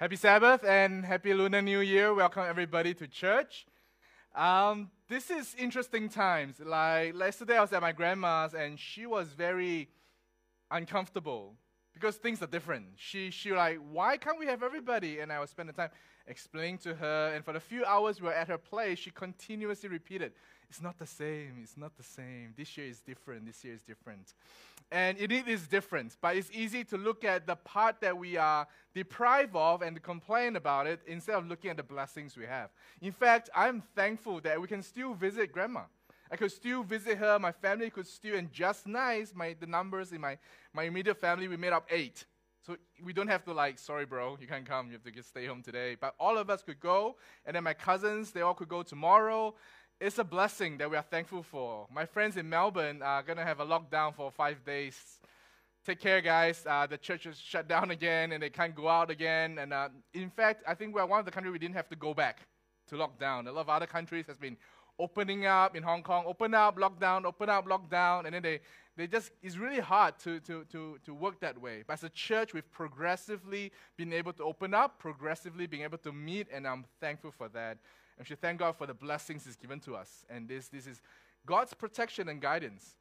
Happy Sabbath and Happy Lunar New Year. Welcome everybody to church. Um, this is interesting times. Like yesterday, I was at my grandma's and she was very uncomfortable because things are different. She she like, why can't we have everybody? And I was spending time explaining to her. And for the few hours we were at her place, she continuously repeated, "It's not the same. It's not the same. This year is different. This year is different." And it is different, but it's easy to look at the part that we are deprived of and complain about it instead of looking at the blessings we have. In fact, I'm thankful that we can still visit grandma. I could still visit her, my family could still, and just nice, my, the numbers in my, my immediate family, we made up eight. So we don't have to like, sorry, bro, you can't come, you have to stay home today. But all of us could go, and then my cousins, they all could go tomorrow it's a blessing that we are thankful for. My friends in Melbourne are going to have a lockdown for five days. Take care, guys. Uh, the church is shut down again and they can't go out again. And uh, in fact, I think we're one of the countries we didn't have to go back to lockdown. A lot of other countries has been opening up in Hong Kong, open up, lockdown, open up, lockdown, and then they, they just, it's really hard to, to, to, to work that way. But as a church, we've progressively been able to open up, progressively being able to meet, and I'm thankful for that. And we should thank God for the blessings He's given to us. And this, this is God's protection and guidance.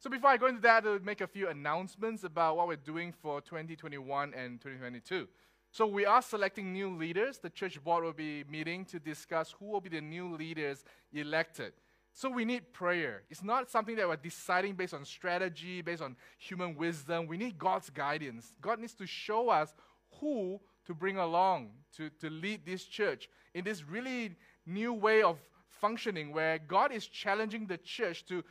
So before I go into that, I'll make a few announcements about what we're doing for 2021 and 2022. So we are selecting new leaders. The church board will be meeting to discuss who will be the new leaders elected. So we need prayer. It's not something that we're deciding based on strategy, based on human wisdom. We need God's guidance. God needs to show us who to bring along to, to lead this church in this really new way of functioning where God is challenging the church to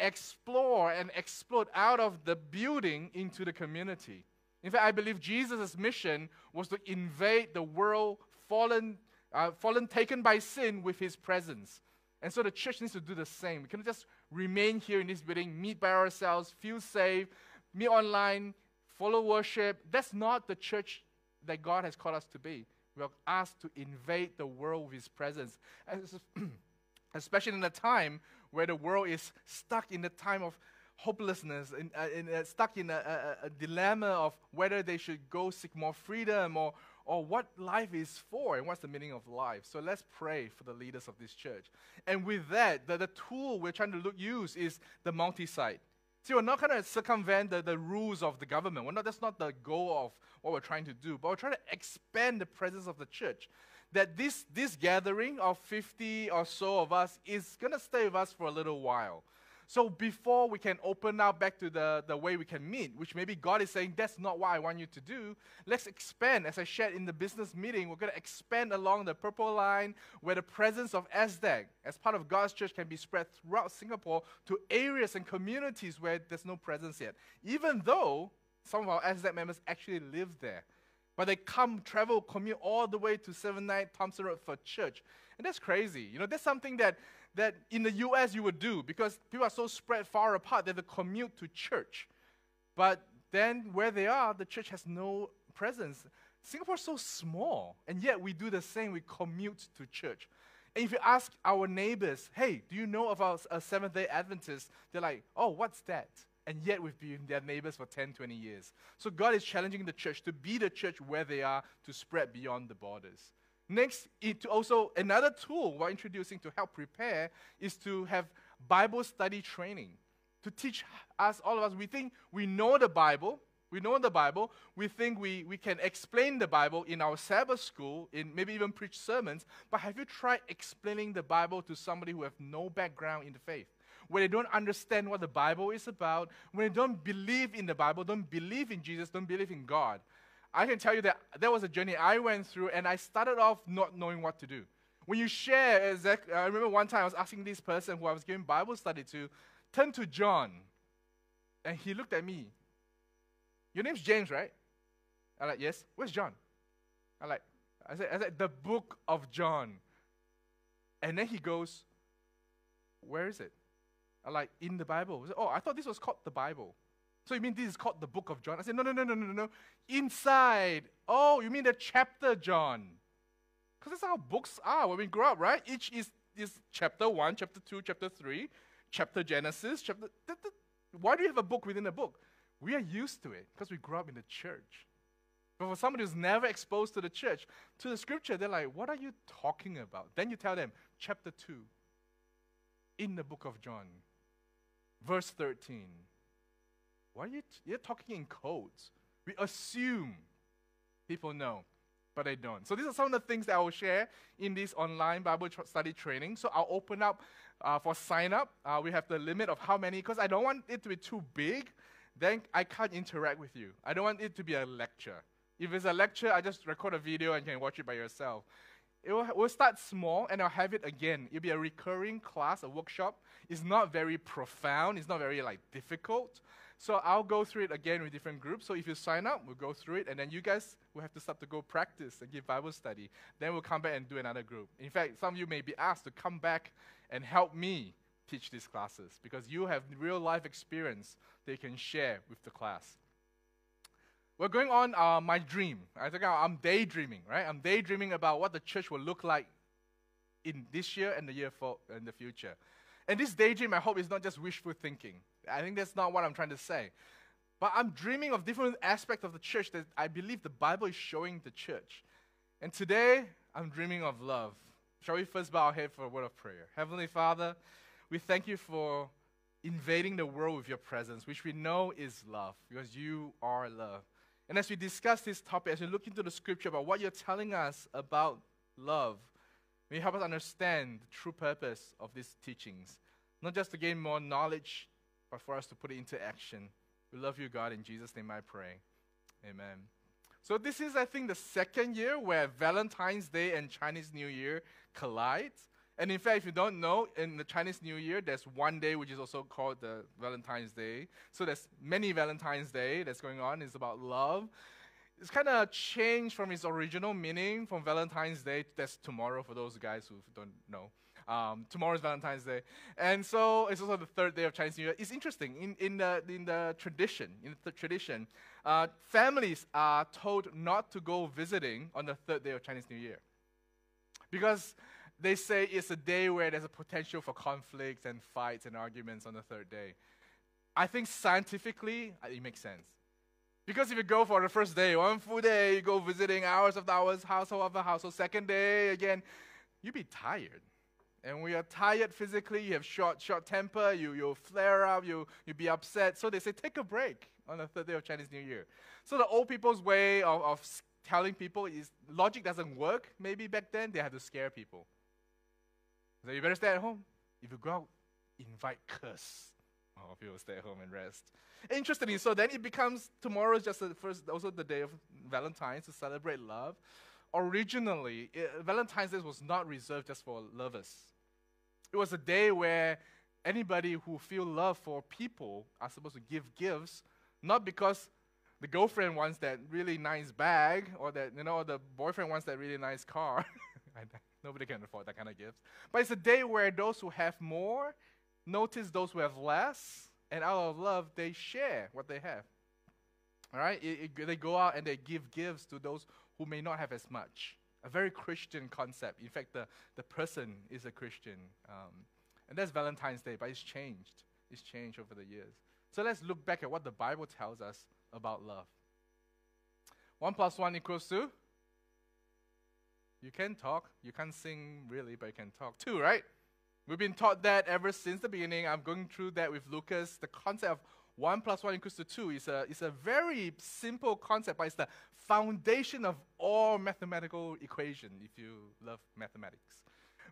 explore and explode out of the building into the community. In fact, I believe Jesus' mission was to invade the world fallen, uh, fallen taken by sin with his presence. And so the church needs to do the same. We cannot just remain here in this building, meet by ourselves, feel safe, meet online, follow worship. That's not the church that God has called us to be. We are asked to invade the world with His presence, especially in a time where the world is stuck in the time of hopelessness, in, uh, in, uh, stuck in a, a, a, dilemma of whether they should go seek more freedom or, or what life is for and what's the meaning of life. So let's pray for the leaders of this church. And with that, the, the tool we're trying to look, use is the multi site. See, we're not going to circumvent the, the rules of the government. We're not, that's not the goal of what we're trying to do. But we're trying to expand the presence of the church. That this, this gathering of 50 or so of us is going to stay with us for a little while. So before we can open up back to the, the way we can meet, which maybe God is saying, that's not what I want you to do, let's expand. As I shared in the business meeting, we're going to expand along the purple line where the presence of SDAG as part of God's church can be spread throughout Singapore to areas and communities where there's no presence yet. Even though some of our SDAG members actually live there. But they come, travel, commute all the way to 79 Thomson Road for church. And that's crazy. You know, that's something that that in the US you would do because people are so spread far apart that they commute to church. But then where they are, the church has no presence. Singapore's so small, and yet we do the same. We commute to church. And if you ask our neighbors, hey, do you know about a Seventh day Adventist? They're like, oh, what's that? And yet we've been their neighbors for 10, 20 years. So God is challenging the church to be the church where they are, to spread beyond the borders. Next, it also another tool we're introducing to help prepare is to have Bible study training to teach us all of us. We think we know the Bible. We know the Bible. We think we, we can explain the Bible in our Sabbath school, in maybe even preach sermons. But have you tried explaining the Bible to somebody who have no background in the faith? Where they don't understand what the Bible is about, when they don't believe in the Bible, don't believe in Jesus, don't believe in God. I can tell you that that was a journey I went through, and I started off not knowing what to do. When you share, exactly, I remember one time I was asking this person who I was giving Bible study to, turn to John, and he looked at me. Your name's James, right? I'm like, yes. Where's John? I like, I said, I said, the book of John. And then he goes, where is it? I like, in the Bible. Said, oh, I thought this was called the Bible. So you mean this is called the book of John? I said, no, no, no, no, no, no. Inside. Oh, you mean the chapter John? Because that's how books are when we grow up, right? Each is, is chapter 1, chapter 2, chapter 3, chapter Genesis, chapter. Th- th- why do you have a book within a book? We are used to it because we grew up in the church. But for somebody who's never exposed to the church, to the scripture, they're like, what are you talking about? Then you tell them, chapter 2, in the book of John, verse 13. Why are you, t- you're talking in codes? We assume people know, but they don't. So these are some of the things that I will share in this online Bible tr- study training. So I'll open up uh, for sign up. Uh, we have the limit of how many, because I don't want it to be too big. Then I can't interact with you. I don't want it to be a lecture. If it's a lecture, I just record a video and you can watch it by yourself. It will, we'll start small and I'll have it again. It'll be a recurring class, a workshop. It's not very profound, it's not very like difficult. So I'll go through it again with different groups. So if you sign up, we'll go through it, and then you guys will have to start to go practice and give Bible study. Then we'll come back and do another group. In fact, some of you may be asked to come back and help me teach these classes because you have real life experience they can share with the class. We're going on uh, my dream. I think I'm daydreaming, right? I'm daydreaming about what the church will look like in this year and the year for in the future. And this daydream, I hope, is not just wishful thinking. I think that's not what I'm trying to say. But I'm dreaming of different aspects of the church that I believe the Bible is showing the church. And today, I'm dreaming of love. Shall we first bow our head for a word of prayer? Heavenly Father, we thank you for invading the world with your presence, which we know is love, because you are love. And as we discuss this topic, as we look into the scripture about what you're telling us about love, may you help us understand the true purpose of these teachings. Not just to gain more knowledge, but for us to put it into action. We love you, God. In Jesus' name I pray. Amen. So, this is, I think, the second year where Valentine's Day and Chinese New Year collide. And in fact, if you don't know, in the Chinese New Year, there's one day which is also called the Valentine's Day. So there's many Valentine's Day that's going on. It's about love. It's kind of changed from its original meaning from Valentine's Day. That's tomorrow for those guys who don't know. Um, tomorrow is Valentine's Day, and so it's also the third day of Chinese New Year. It's interesting in, in the in the tradition. In the tradition, uh, families are told not to go visiting on the third day of Chinese New Year, because they say it's a day where there's a potential for conflicts and fights and arguments on the third day. I think scientifically, uh, it makes sense. Because if you go for the first day, one full day, you go visiting hours of hours, household after household, second day, again, you'd be tired. And when you're tired physically, you have short, short temper, you, you'll flare up, you, you'll be upset. So they say, take a break on the third day of Chinese New Year. So the old people's way of, of telling people is logic doesn't work. Maybe back then, they had to scare people. So you better stay at home. If you go out, invite curse. Oh, people stay at home and rest. Interestingly, so then it becomes tomorrow is just the first, also the day of Valentine's to celebrate love. Originally, it, Valentine's Day was not reserved just for lovers. It was a day where anybody who feel love for people are supposed to give gifts, not because the girlfriend wants that really nice bag or that you know the boyfriend wants that really nice car. Nobody can afford that kind of gifts. But it's a day where those who have more notice those who have less, and out of love, they share what they have. All right? It, it, they go out and they give gifts to those who may not have as much. A very Christian concept. In fact, the, the person is a Christian. Um, and that's Valentine's Day, but it's changed. It's changed over the years. So let's look back at what the Bible tells us about love. 1 plus 1 equals 2. you can talk. You can't sing really, but you can talk too, right? We've been taught that ever since the beginning. I'm going through that with Lucas. The concept of 1 plus 1 equals to 2 is a, is a very simple concept, but it's the foundation of all mathematical equation if you love mathematics.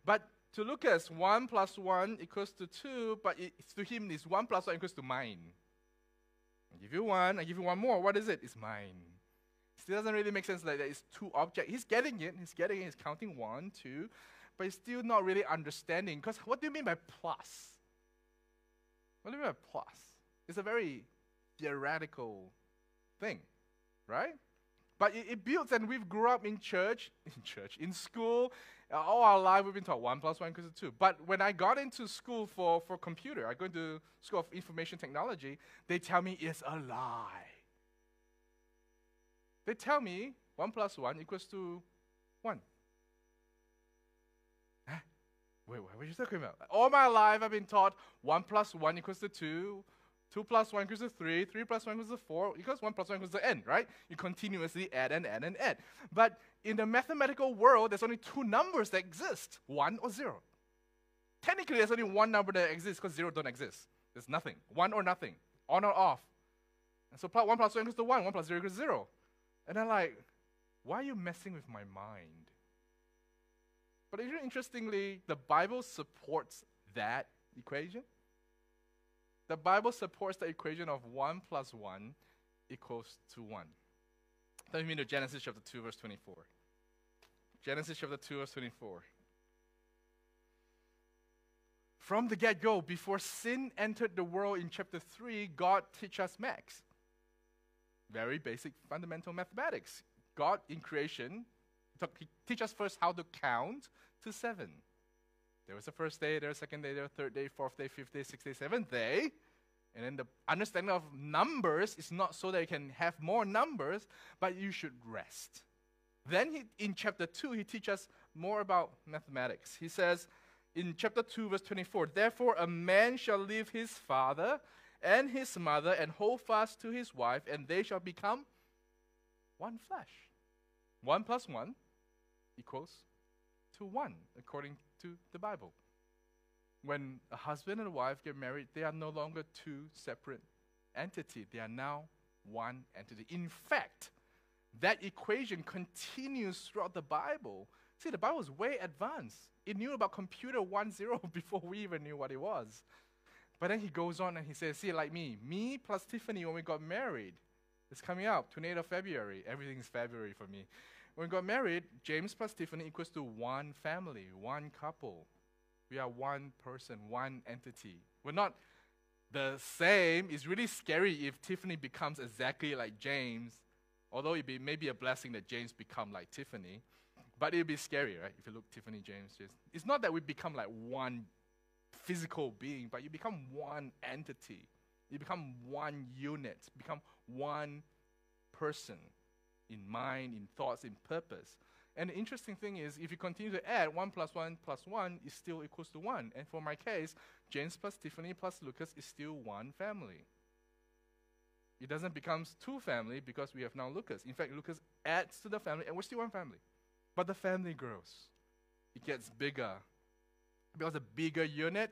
But to Lucas, 1 plus 1 equals to 2, but it, to him, it's 1 plus 1 equals to mine. I give you one, I give you one more. What is it? It's mine. It doesn't really make sense like that. It's two objects. He's getting it. He's getting it. He's counting one, two, but he's still not really understanding. Because what do you mean by plus? What do you mean by plus? It's a very theoretical thing, right? But it, it builds, and we've grew up in church, in church, in school. Uh, all our life we've been taught one plus one equals two. But when I got into school for, for computer, I go into school of information technology, they tell me it's a lie. They tell me 1 plus 1 equals to 1. Huh? Wait, what are you talking about? All my life I've been taught 1 plus 1 equals to 2. 2 plus 1 equals to 3, 3 plus 1 equals to 4, because 1 plus 1 equals to n, right? You continuously add and add and add. But in the mathematical world, there's only two numbers that exist 1 or 0. Technically, there's only one number that exists because 0 don't exist. There's nothing. 1 or nothing. On or off. And so 1 plus 1 equals to 1, 1 plus 0 equals 0. And I'm like, why are you messing with my mind? But interestingly, the Bible supports that equation. The Bible supports the equation of 1 plus 1 equals to 1. Let me to Genesis chapter 2, verse 24. Genesis chapter 2, verse 24. From the get go, before sin entered the world in chapter 3, God teach us max. Very basic fundamental mathematics. God in creation he teach us first how to count to seven. There was a first day, there was a second day, there was a third day, fourth day, fifth day, sixth day, seventh day. And then the understanding of numbers is not so that you can have more numbers, but you should rest. Then he, in chapter 2, he teaches us more about mathematics. He says in chapter 2, verse 24, Therefore a man shall leave his father and his mother and hold fast to his wife, and they shall become one flesh. One plus one equals to one, according to the Bible. When a husband and a wife get married, they are no longer two separate entities. They are now one entity. In fact, that equation continues throughout the Bible. See, the Bible is way advanced. It knew about computer 1.0 before we even knew what it was. But then he goes on and he says, see, like me, me plus Tiffany when we got married, it's coming up, 28th of February. Everything's February for me. When we got married, James plus Tiffany equals to one family, one couple. We are one person, one entity. We're not the same. It's really scary if Tiffany becomes exactly like James, although it be, may be a blessing that James become like Tiffany. But it'd be scary, right? If you look Tiffany, James, it's not that we become like one physical being, but you become one entity. You become one unit, become one person in mind, in thoughts, in purpose. And the interesting thing is, if you continue to add 1 plus 1 plus 1 is still equals to 1. And for my case, James plus Tiffany plus Lucas is still one family. It doesn't become two family because we have now Lucas. In fact, Lucas adds to the family and we're still one family. But the family grows. It gets bigger. Because a bigger unit,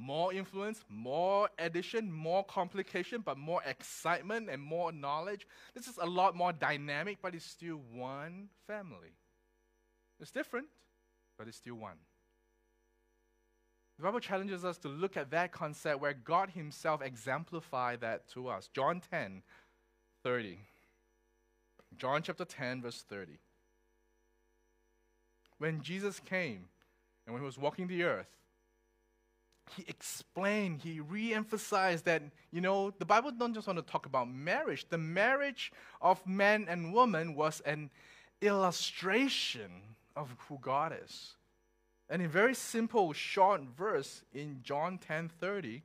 more influence, more addition, more complication, but more excitement and more knowledge. This is a lot more dynamic, but it's still one family. It's different, but it's still one. The Bible challenges us to look at that concept where God Himself exemplified that to us. John 10, 30. John chapter 10, verse 30. When Jesus came and when He was walking the earth, he explained, he re-emphasized that, you know, the Bible don't just want to talk about marriage. The marriage of man and woman was an illustration of who God is. And in very simple, short verse in John 10:30,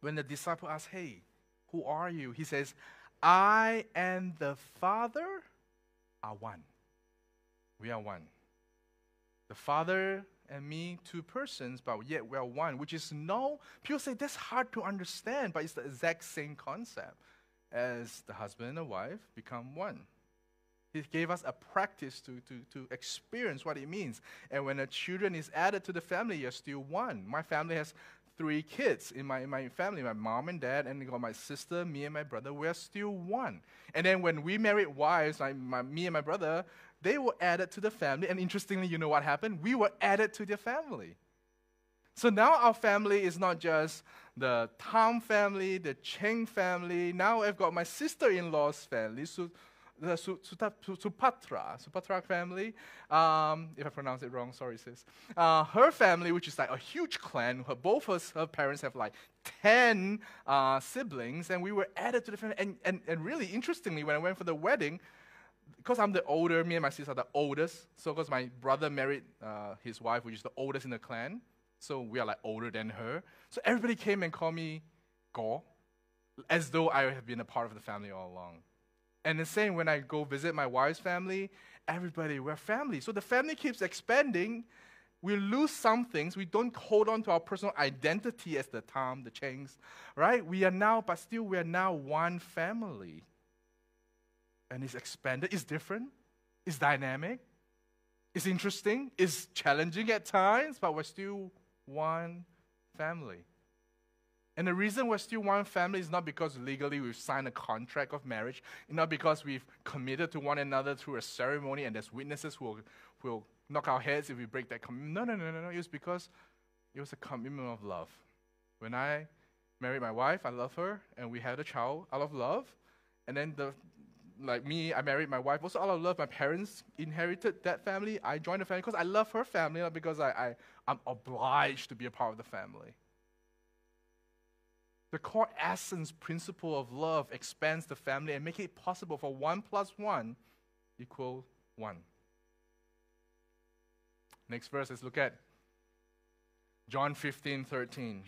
when the disciple asks, Hey, who are you? He says, I and the Father are one. We are one. The Father and me two persons, but yet we're one, which is no, people say that's hard to understand, but it's the exact same concept as the husband and the wife become one. He gave us a practice to, to, to experience what it means. And when a children is added to the family, you're still one. My family has three kids in my, in my family my mom and dad, and got my sister, me, and my brother. We're still one. And then when we married wives, my, my, me and my brother, they were added to the family. And interestingly, you know what happened? We were added to their family. So now our family is not just the Tam family, the Cheng family. Now I've got my sister in law's family, so the Supatra, Supatra family. Um, if I pronounce it wrong, sorry, sis. Uh, her family, which is like a huge clan, her, both her, her parents have like 10 uh, siblings, and we were added to the family. And, and, and really interestingly, when I went for the wedding, because I'm the older, me and my sister are the oldest. So, because my brother married uh, his wife, which is the oldest in the clan, so we are like older than her. So everybody came and called me Go, as though I have been a part of the family all along. And the same when I go visit my wife's family, everybody, we're family. So the family keeps expanding. we lose some things. We don't hold on to our personal identity as the Tam, the Changs, right? We are now, but still, we are now one family. And it's expanded, it's different, it's dynamic, it's interesting, it's challenging at times, but we're still one family. And the reason we're still one family is not because legally we've signed a contract of marriage, not because we've committed to one another through a ceremony and there's witnesses who will, who will knock our heads if we break that commitment. No, no, no, no, no. It was because it was a commitment of love. When I married my wife, I love her, and we had a child out of love. And then the like me, I married my wife also out of love. My parents inherited that family. I joined the family because I love her family, not because I, I, I'm obliged to be a part of the family. The core essence principle of love expands the family and make it possible for one plus one equal one. Next verse, let's look at John 15, 13.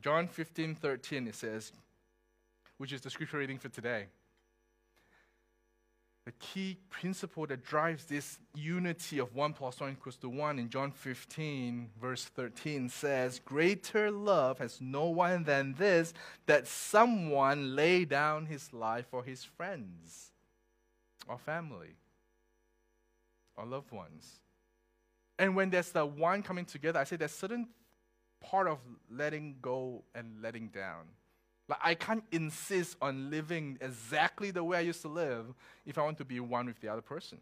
John 15, 13, it says, which is the scripture reading for today. The key principle that drives this unity of 1 plus 1 equals to 1 in John 15, verse 13 says, Greater love has no one than this, that someone lay down his life for his friends, or family, or loved ones. And when there's the one coming together, I say there's certain part of letting go and letting down. Like, I can't insist on living exactly the way I used to live if I want to be one with the other person.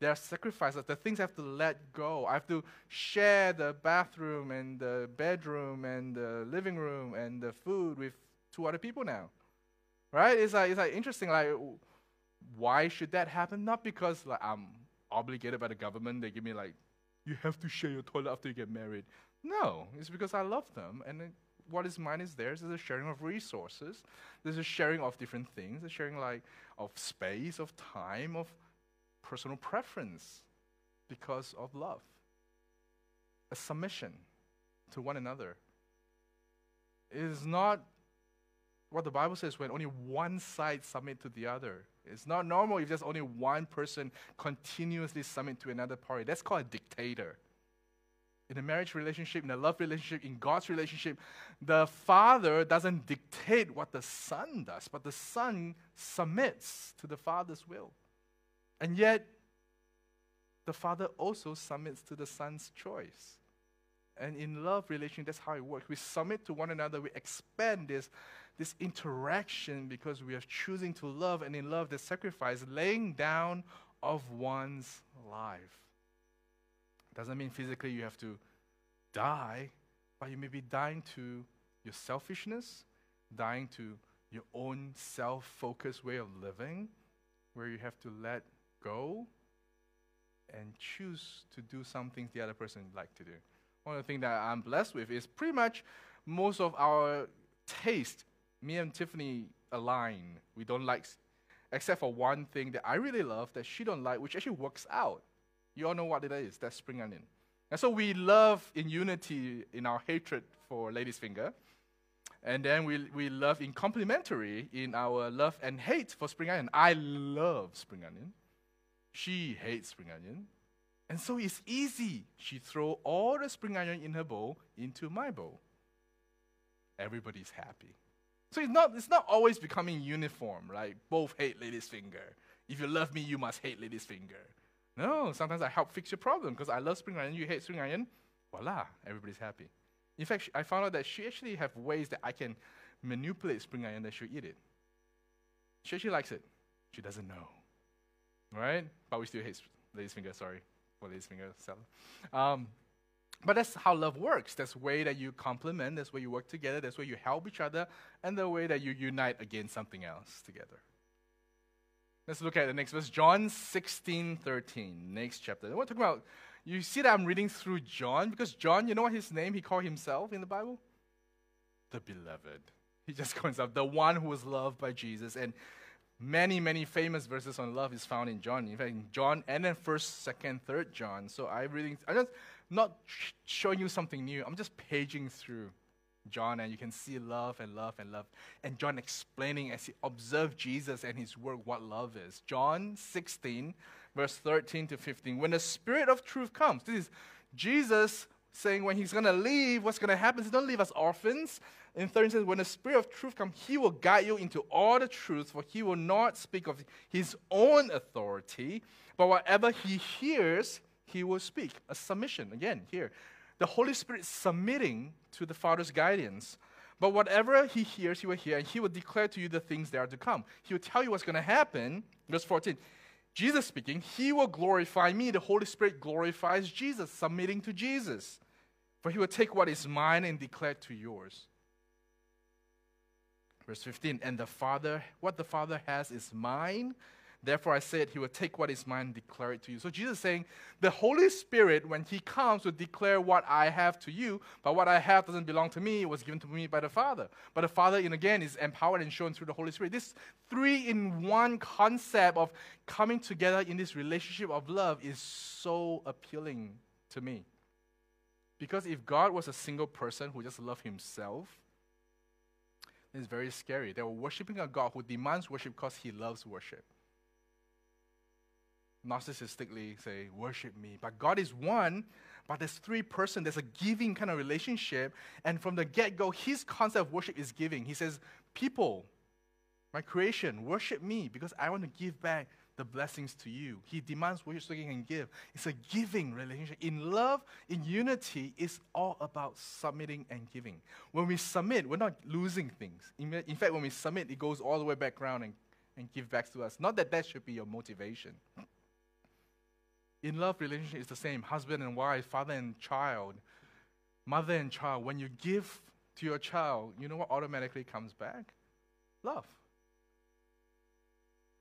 There are sacrifices, the things I have to let go. I have to share the bathroom and the bedroom and the living room and the food with two other people now. Right? It's like, it's like interesting. Like, why should that happen? Not because like I'm obligated by the government. They give me like, you have to share your toilet after you get married. No, it's because I love them and what is mine is theirs. There's a sharing of resources. There's a sharing of different things. A sharing like of space, of time, of personal preference, because of love. A submission to one another. It is not what the Bible says when only one side submit to the other. It's not normal if there's only one person continuously submit to another party. That's called a dictator in a marriage relationship, in a love relationship, in God's relationship, the father doesn't dictate what the son does, but the son submits to the father's will. And yet, the father also submits to the son's choice. And in love relationship, that's how it works. We submit to one another, we expand this, this interaction because we are choosing to love, and in love, the sacrifice, laying down of one's life. Doesn't mean physically you have to die, but you may be dying to your selfishness, dying to your own self focused way of living, where you have to let go and choose to do something the other person would like to do. One of the things that I'm blessed with is pretty much most of our taste, me and Tiffany align. We don't like, except for one thing that I really love that she don't like, which actually works out. You all know what it is. That's spring onion. And so we love in unity in our hatred for Lady's Finger. And then we, we love in complementary in our love and hate for spring onion. I love spring onion. She hates spring onion. And so it's easy. She throw all the spring onion in her bowl into my bowl. Everybody's happy. So it's not, it's not always becoming uniform, like both hate lady's finger. If you love me, you must hate lady's finger. No, sometimes I help fix your problem because I love spring onion, you hate spring onion. Voila, everybody's happy. In fact, I found out that she actually have ways that I can manipulate spring onion that she'll eat it. She actually likes it. She doesn't know. Right? But we still hate lady's finger, sorry for lady's finger salad. Um, but that's how love works. That's the way that you complement, that's where you work together, that's where you help each other, and the way that you unite against something else together. Let's look at the next verse, John 16, 13, next chapter. We're talking about, you see that I'm reading through John, because John, you know what his name he called himself in the Bible? The beloved. He just calls himself the one who was loved by Jesus. And many, many famous verses on love is found in John. In fact, in John and then first, second, third John. So I'm reading, I'm just not showing you something new. I'm just paging through John, and you can see love and love and love. And John explaining as he observed Jesus and his work what love is. John 16, verse 13 to 15. When the Spirit of truth comes, this is Jesus saying when he's going to leave, what's going to happen? He's don't leave us orphans. In 13 says, when the Spirit of truth comes, he will guide you into all the truth, for he will not speak of his own authority, but whatever he hears, he will speak. A submission, again, here. The Holy Spirit submitting to the Father's guidance. But whatever he hears, he will hear, and he will declare to you the things that are to come. He will tell you what's going to happen. Verse 14. Jesus speaking, He will glorify me. The Holy Spirit glorifies Jesus, submitting to Jesus. For He will take what is mine and declare to yours. Verse 15, and the Father, what the Father has is mine. Therefore, I said, He will take what is mine and declare it to you. So, Jesus is saying, the Holy Spirit, when He comes, will declare what I have to you, but what I have doesn't belong to me. It was given to me by the Father. But the Father, in again, is empowered and shown through the Holy Spirit. This three in one concept of coming together in this relationship of love is so appealing to me. Because if God was a single person who just loved Himself, it's very scary. They were worshiping a God who demands worship because He loves worship narcissistically say, worship me. But God is one, but there's three persons. There's a giving kind of relationship. And from the get go, his concept of worship is giving. He says, People, my creation, worship me because I want to give back the blessings to you. He demands worship so he can give. It's a giving relationship. In love, in unity, it's all about submitting and giving. When we submit, we're not losing things. In fact, when we submit, it goes all the way back around and, and give back to us. Not that that should be your motivation. In love relationship, is the same. Husband and wife, father and child, mother and child. When you give to your child, you know what automatically comes back? Love.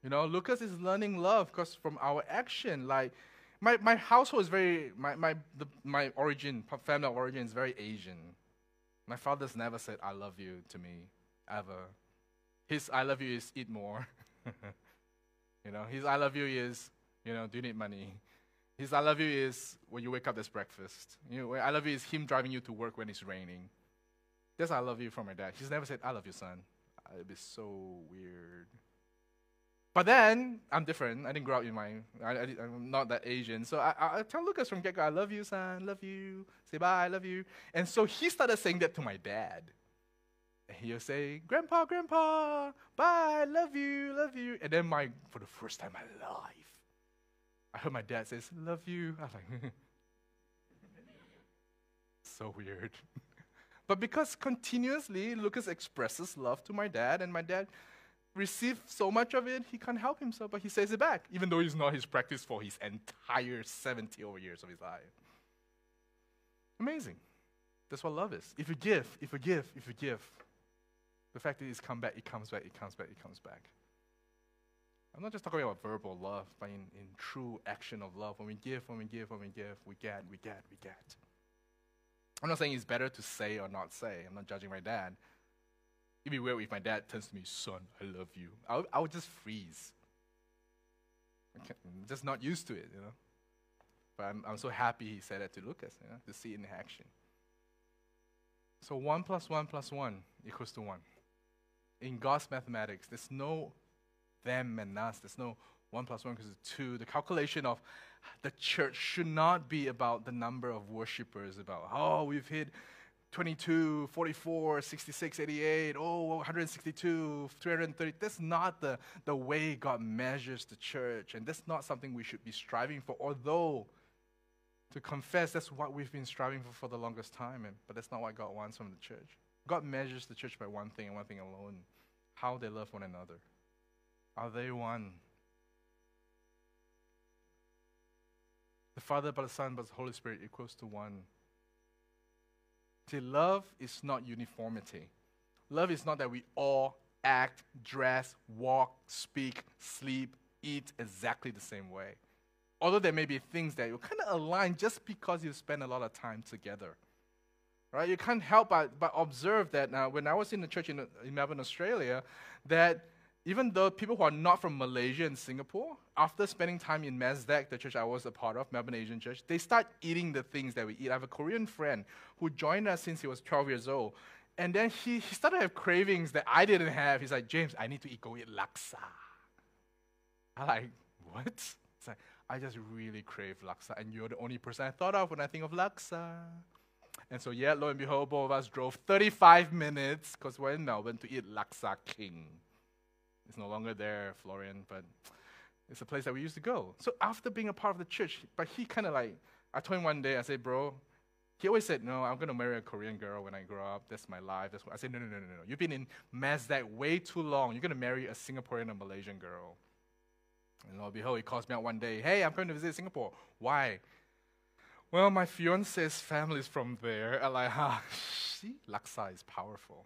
You know, Lucas is learning love because from our action, like my, my household is very my my the, my origin family origin is very Asian. My father's never said I love you to me ever. His I love you is eat more. you know, his I love you is you know do you need money. His I love you is when you wake up, there's breakfast. You know, I love you is him driving you to work when it's raining. That's I love you from my dad. He's never said, I love you, son. Uh, it'd be so weird. But then, I'm different. I didn't grow up in my, I, am not that Asian. So I, I, I tell Lucas from get-go, I love you, son, love you, say bye, I love you. And so he started saying that to my dad. And he'll say, Grandpa, Grandpa, bye, love you, love you. And then my, for the first time in my life, I heard my dad says, love you. I was like, so weird. but because continuously Lucas expresses love to my dad, and my dad receives so much of it, he can't help himself, but he says it back, even though it's not his practice for his entire 70 over years of his life. Amazing. That's what love is. If you give, if you give, if you give, the fact that it's come back, it comes back, it comes back, it comes back. I'm not just talking about verbal love, but in, in true action of love. When we give, when we give, when we give, we get, we get, we get. I'm not saying it's better to say or not say. I'm not judging my dad. It'd be weird if my dad turns to me, son, I love you. I would, I would just freeze. I'm just not used to it, you know. But I'm, I'm so happy he said that to Lucas, you know, to see it in action. So 1 plus 1 plus 1 equals to 1. In God's mathematics, there's no them and us. There's no one plus one because it's two. The calculation of the church should not be about the number of worshippers, about, oh, we've hit 22, 44, 66, 88, oh, 162, 330. That's not the, the way God measures the church, and that's not something we should be striving for, although to confess that's what we've been striving for for the longest time, and, but that's not what God wants from the church. God measures the church by one thing and one thing alone how they love one another. Are they one? The Father, but the Son, but the Holy Spirit equals to one. See, love is not uniformity. Love is not that we all act, dress, walk, speak, sleep, eat exactly the same way. Although there may be things that you kind of align just because you spend a lot of time together. Right? You can't help but, but observe that now, when I was in the church in, in Melbourne, Australia, that even though people who are not from Malaysia and Singapore, after spending time in MASDAC, the church I was a part of, Melbourne Asian Church, they start eating the things that we eat. I have a Korean friend who joined us since he was 12 years old. And then he, he started to have cravings that I didn't have. He's like, James, I need to eat, go eat laksa. I'm like, what? It's like, I just really crave laksa, and you're the only person I thought of when I think of laksa. And so, yeah, lo and behold, both of us drove 35 minutes because we're in Melbourne to eat Laksa King. No longer there, Florian, but it's a place that we used to go. So after being a part of the church, but he kind of like, I told him one day, I said, bro, he always said, no, I'm going to marry a Korean girl when I grow up. That's my life. That's what I said, no, no, no, no, no. You've been in MASDAC way too long. You're going to marry a Singaporean or Malaysian girl. And lo and behold, he calls me out one day, hey, I'm going to visit Singapore. Why? Well, my fiance's family is from there. I'm like, ah, see, Laksa is powerful.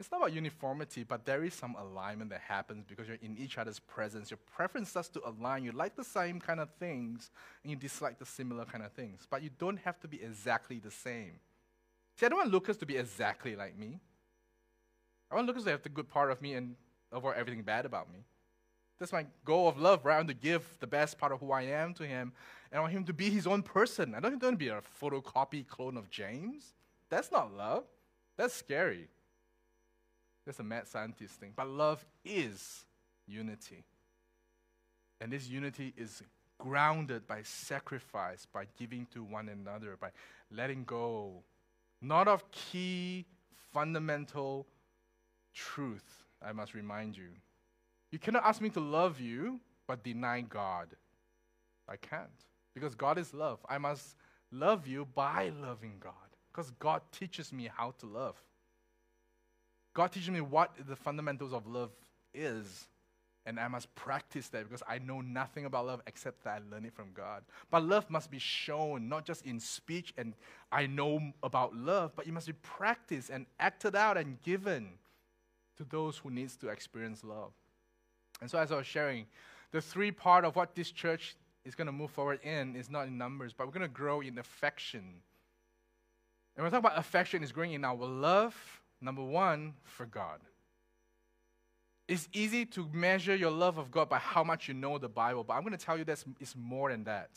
It's not about uniformity, but there is some alignment that happens because you're in each other's presence. Your preference starts to align. You like the same kind of things, and you dislike the similar kind of things. But you don't have to be exactly the same. See, I don't want Lucas to be exactly like me. I want Lucas to have the good part of me and avoid everything bad about me. That's my goal of love, right? I want to give the best part of who I am to him, and I want him to be his own person. I don't want him to be a photocopy clone of James. That's not love. That's scary. That's a mad scientist thing. But love is unity. And this unity is grounded by sacrifice, by giving to one another, by letting go, not of key, fundamental truth, I must remind you. You cannot ask me to love you, but deny God. I can't. Because God is love. I must love you by loving God. Because God teaches me how to love. God teaches me what the fundamentals of love is. And I must practice that because I know nothing about love except that I learn it from God. But love must be shown, not just in speech and I know about love, but it must be practiced and acted out and given to those who needs to experience love. And so, as I was sharing, the three part of what this church is going to move forward in is not in numbers, but we're going to grow in affection. And when we talk about affection, is growing in our love, number one, for God. It's easy to measure your love of God by how much you know the Bible, but I'm going to tell you that it's more than that.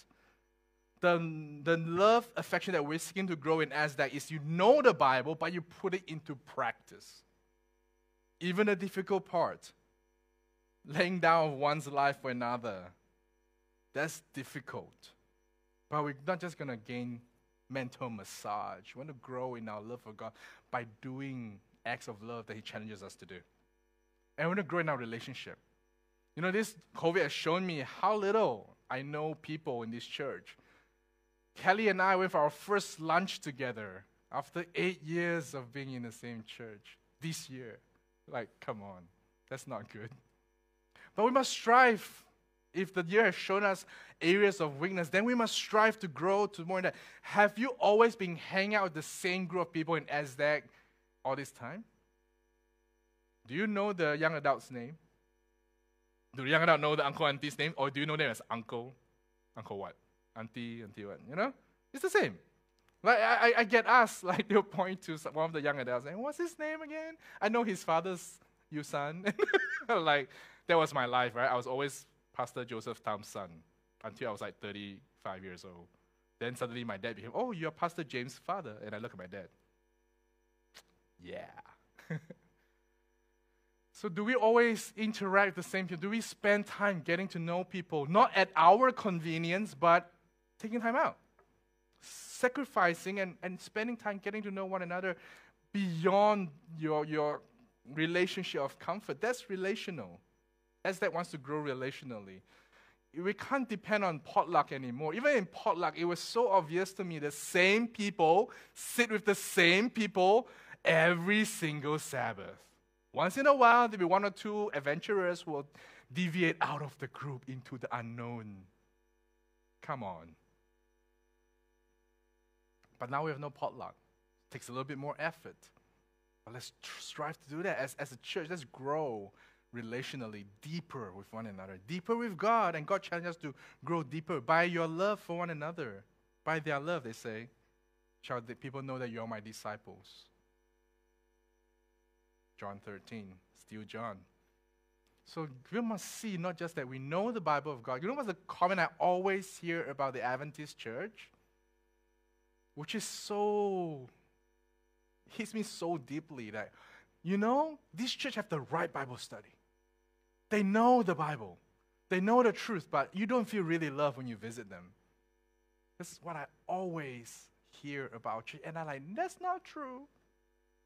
The, the love, affection that we're seeking to grow in as that is you know the Bible, but you put it into practice. Even the difficult part laying down one's life for another. That's difficult. But we're not just going to gain mental massage. We want to grow in our love for God by doing acts of love that He challenges us to do. And we want to grow in our relationship. You know, this COVID has shown me how little I know people in this church. Kelly and I went for our first lunch together after eight years of being in the same church this year. Like, come on, that's not good. But we must strive. If the year has shown us areas of weakness, then we must strive to grow to more than that. Have you always been hanging out with the same group of people in ASDAC all this time? Do you know the young adult's name? Do the young adult know the uncle auntie's name? Or do you know them as uncle? Uncle what? Auntie, auntie what? You know? It's the same. Like I, I get asked, like they'll point to one of the young adults and what's his name again? I know his father's your son. like that was my life, right? I was always Pastor Joseph Tam's son until I was like 35 years old. Then suddenly my dad became, oh, you're Pastor James' father. And I look at my dad. Yeah. so do we always interact the same people? Do we spend time getting to know people, not at our convenience, but taking time out? Sacrificing and, and spending time getting to know one another beyond your, your relationship of comfort. That's relational as that wants to grow relationally. We can't depend on potluck anymore. Even in potluck, it was so obvious to me the same people sit with the same people every single Sabbath. Once in a while, there'll be one or two adventurers who will deviate out of the group into the unknown. Come on. But now we have no potluck. It takes a little bit more effort. But let's strive to do that as, as a church. Let's grow relationally deeper with one another, deeper with God. And God challenges us to grow deeper by your love for one another. By their love, they say, shall the people know that you are my disciples. John 13, still John. So we must see not just that we know the Bible of God. You know what's the comment I always hear about the Adventist church? which is so hits me so deeply that you know this church have the right bible study they know the bible. They know the truth but you don't feel really loved when you visit them. This is what i always hear about you and i'm like that's not true.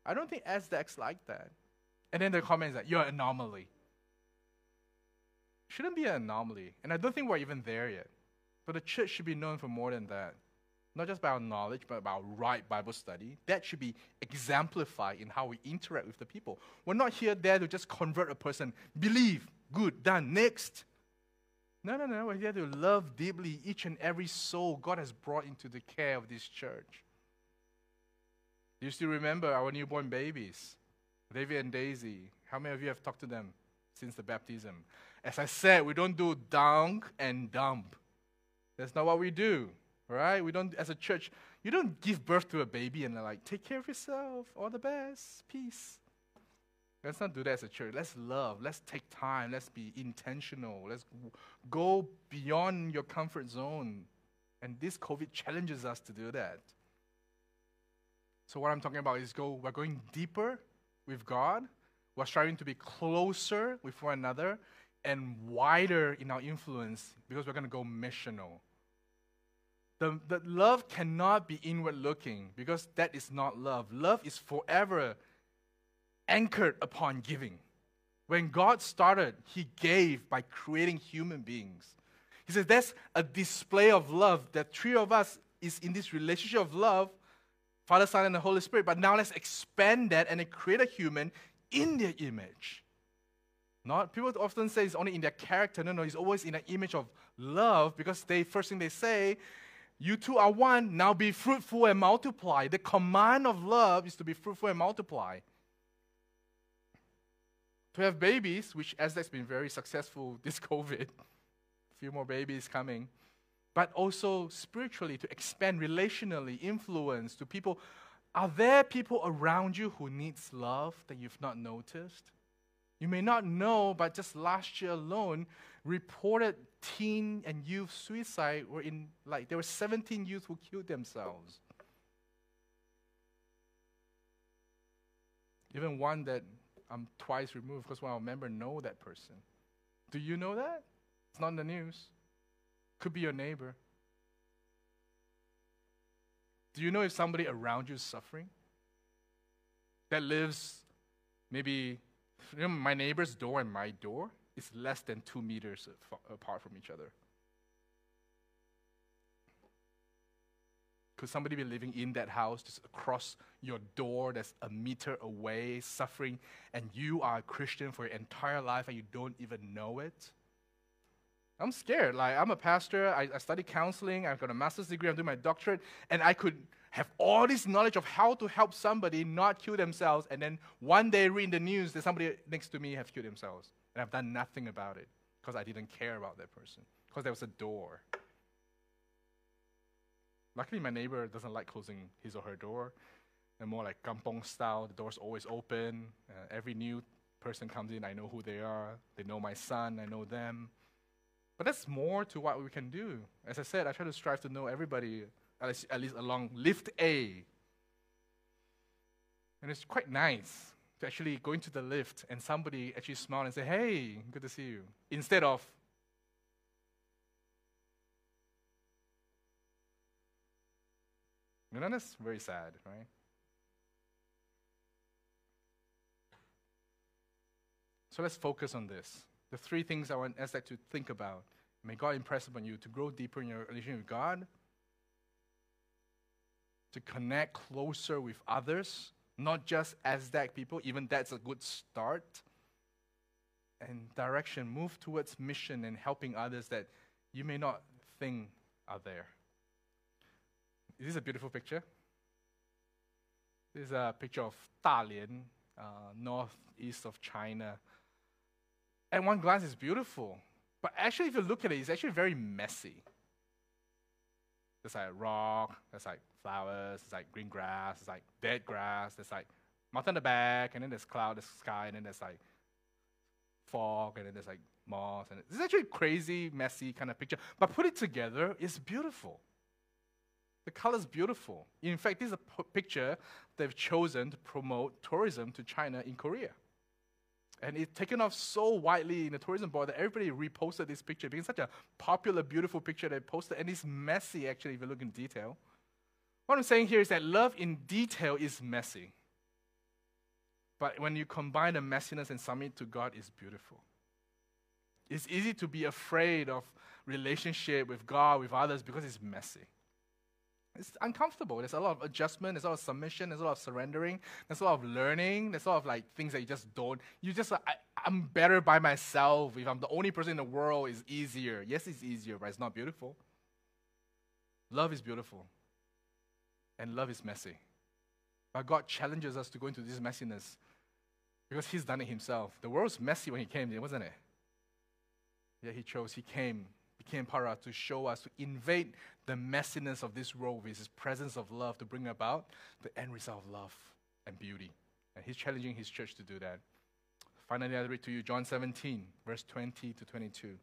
I don't think sdex like that. And then the comment is like you're an anomaly. Shouldn't be an anomaly and i don't think we're even there yet. But the church should be known for more than that. Not just by our knowledge, but our right Bible study. That should be exemplified in how we interact with the people. We're not here there to just convert a person, believe, good, done, next. No, no, no. We're here to love deeply each and every soul God has brought into the care of this church. Do you still remember our newborn babies, David and Daisy? How many of you have talked to them since the baptism? As I said, we don't do dunk and dump. That's not what we do right? We don't, as a church, you don't give birth to a baby and like, take care of yourself, all the best, peace. Let's not do that as a church. Let's love. Let's take time. Let's be intentional. Let's go beyond your comfort zone. And this COVID challenges us to do that. So what I'm talking about is go. We're going deeper with God. We're striving to be closer with one another and wider in our influence because we're going to go missional. The, the love cannot be inward looking because that is not love. Love is forever anchored upon giving. When God started, He gave by creating human beings. He says that's a display of love. That three of us is in this relationship of love, Father, Son, and the Holy Spirit. But now let's expand that and create a human in their image. Not people often say it's only in their character. No, no, it's always in an image of love because they first thing they say you two are one, now be fruitful and multiply. The command of love is to be fruitful and multiply. To have babies, which that's been very successful this COVID, a few more babies coming, but also spiritually to expand relationally, influence to people. Are there people around you who needs love that you've not noticed? You may not know, but just last year alone, reported teen and youth suicide were in like there were 17 youth who killed themselves. Even one that I'm twice removed because one member know that person. Do you know that? It's not in the news. Could be your neighbor. Do you know if somebody around you is suffering? That lives maybe you know, my neighbor's door and my door is less than two meters apart from each other. Could somebody be living in that house just across your door that's a meter away, suffering, and you are a Christian for your entire life and you don't even know it? I'm scared. Like, I'm a pastor, I, I study counseling, I've got a master's degree, I'm doing my doctorate, and I could have all this knowledge of how to help somebody not kill themselves, and then one day read in the news that somebody next to me have killed themselves, and I've done nothing about it because I didn't care about that person because there was a door. Luckily, my neighbor doesn't like closing his or her door. They're more like kampong style. The door's always open. Uh, every new person comes in, I know who they are. They know my son, I know them. But that's more to what we can do. As I said, I try to strive to know everybody at least, at least along lift A. And it's quite nice to actually go into the lift and somebody actually smile and say, Hey, good to see you. Instead of, you know, that's very sad, right? So let's focus on this. The three things I want us to think about. May God impress upon you to grow deeper in your relationship with God, to connect closer with others, not just that people, even that's a good start. And direction, move towards mission and helping others that you may not think are there. Is this a beautiful picture? This is a picture of Dalian, uh, northeast of China. At one glance, it's beautiful. But actually, if you look at it, it's actually very messy. There's like rock, there's like flowers, there's like green grass, there's like dead grass, there's like mountain in the back, and then there's cloud, there's sky, and then there's like fog, and then there's like moss. And it's actually a crazy, messy kind of picture. But put it together, it's beautiful. The color's beautiful. In fact, this is a picture they've chosen to promote tourism to China in Korea. And it's taken off so widely in the tourism board that everybody reposted this picture it's such a popular, beautiful picture they posted, and it's messy actually if you look in detail. What I'm saying here is that love in detail is messy. But when you combine the messiness and submit to God, it's beautiful. It's easy to be afraid of relationship with God, with others, because it's messy. It's uncomfortable. There's a lot of adjustment, there's a lot of submission, there's a lot of surrendering, there's a lot of learning, there's a lot of like things that you just don't. You just, I, I'm better by myself. If I'm the only person in the world, it's easier. Yes, it's easier, but it's not beautiful. Love is beautiful, and love is messy. But God challenges us to go into this messiness because He's done it Himself. The world's messy when He came, wasn't it? Yet He chose, He came became para to show us, to invade the messiness of this world with his presence of love to bring about the end result of love and beauty. And he's challenging his church to do that. Finally, I read to you John 17, verse 20 to 22.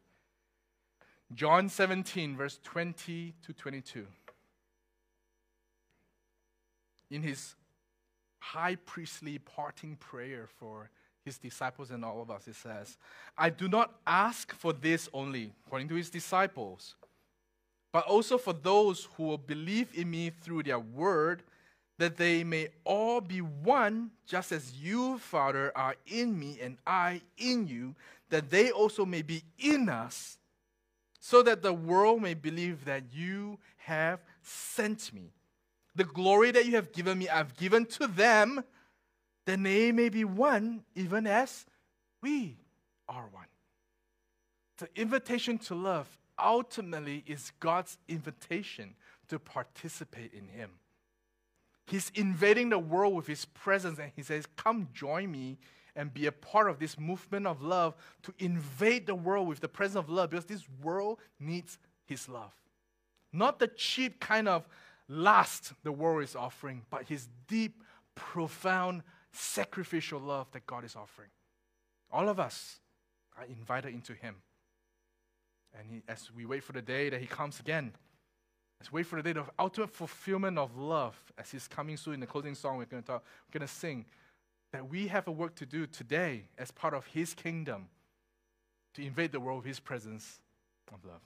John 17, verse 20 to 22. In his high priestly parting prayer for his disciples and all of us, it says, I do not ask for this only, according to his disciples, but also for those who will believe in me through their word, that they may all be one, just as you, Father, are in me and I in you, that they also may be in us, so that the world may believe that you have sent me. The glory that you have given me, I've given to them that they may be one, even as we are one. The invitation to love ultimately is God's invitation to participate in Him. He's invading the world with His presence, and He says, Come join me and be a part of this movement of love to invade the world with the presence of love because this world needs His love. Not the cheap kind of lust the world is offering, but His deep, profound sacrificial love that God is offering. All of us are invited into Him. And he, as we wait for the day that He comes again, let's wait for the day of ultimate fulfillment of love as He's coming soon in the closing song we're going to, talk, we're going to sing. That we have a work to do today as part of His kingdom to invade the world with His presence of love.